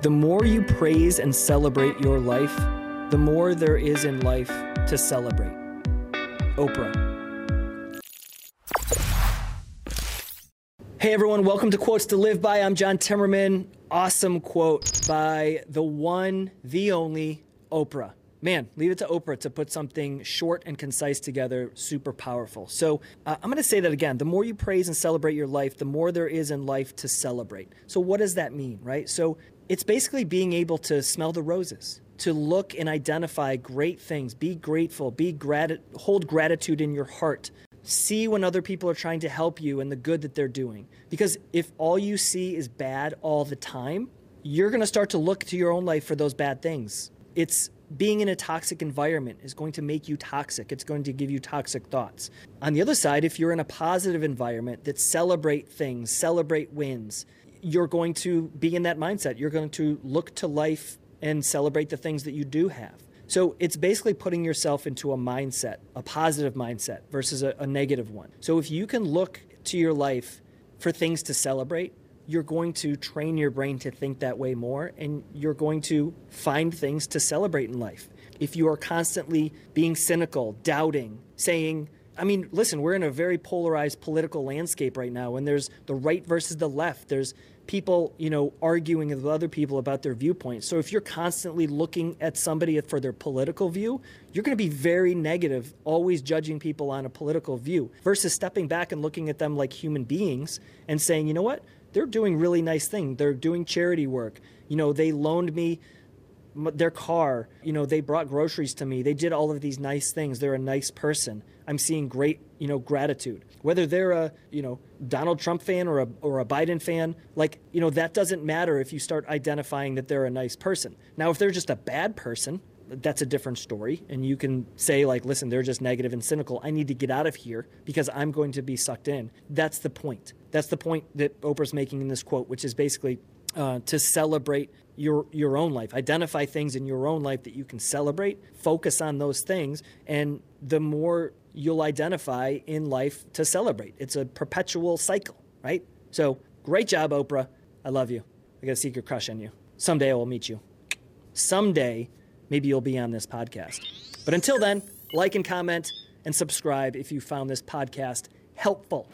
The more you praise and celebrate your life, the more there is in life to celebrate. Oprah. Hey everyone, welcome to Quotes to Live By. I'm John Timmerman. Awesome quote by the one, the only Oprah. Man, leave it to Oprah to put something short and concise together, super powerful. So uh, I'm going to say that again. The more you praise and celebrate your life, the more there is in life to celebrate. So, what does that mean, right? So, it's basically being able to smell the roses, to look and identify great things, be grateful, be grat- hold gratitude in your heart. See when other people are trying to help you and the good that they're doing. Because if all you see is bad all the time, you're going to start to look to your own life for those bad things. It's being in a toxic environment is going to make you toxic. It's going to give you toxic thoughts. On the other side, if you're in a positive environment that celebrate things, celebrate wins, you're going to be in that mindset. You're going to look to life and celebrate the things that you do have. So it's basically putting yourself into a mindset, a positive mindset versus a, a, negative one. So if you can look to your life for things to celebrate, you're going to train your brain to think that way more and you're going to find things to celebrate in life. If you are constantly being cynical, doubting, saying, I mean, listen, we're in a very polarized political landscape right now, and there's the right versus the left. There's people, you know, arguing with other people about their viewpoints. So if you're constantly looking at somebody for their political view, you're going to be very negative, always judging people on a political view, versus stepping back and looking at them like human beings and saying, you know what, they're doing really nice thing. They're doing charity work. You know, they loaned me their car. You know, they brought groceries to me. They did all of these nice things. They're a nice person. I'm seeing great, you know, gratitude. Whether they're a, you know, Donald Trump fan or a or a Biden fan, like, you know, that doesn't matter if you start identifying that they're a nice person. Now, if they're just a bad person, that's a different story and you can say like listen they're just negative and cynical i need to get out of here because i'm going to be sucked in that's the point that's the point that oprah's making in this quote which is basically uh, to celebrate your your own life. Identify things in your own life that you can celebrate. Focus on those things, and the more you'll identify in life to celebrate. It's a perpetual cycle, right? So great job, Oprah. I love you. I got a secret crush on you. Someday I will meet you. Someday, maybe you'll be on this podcast. But until then, like and comment and subscribe if you found this podcast helpful.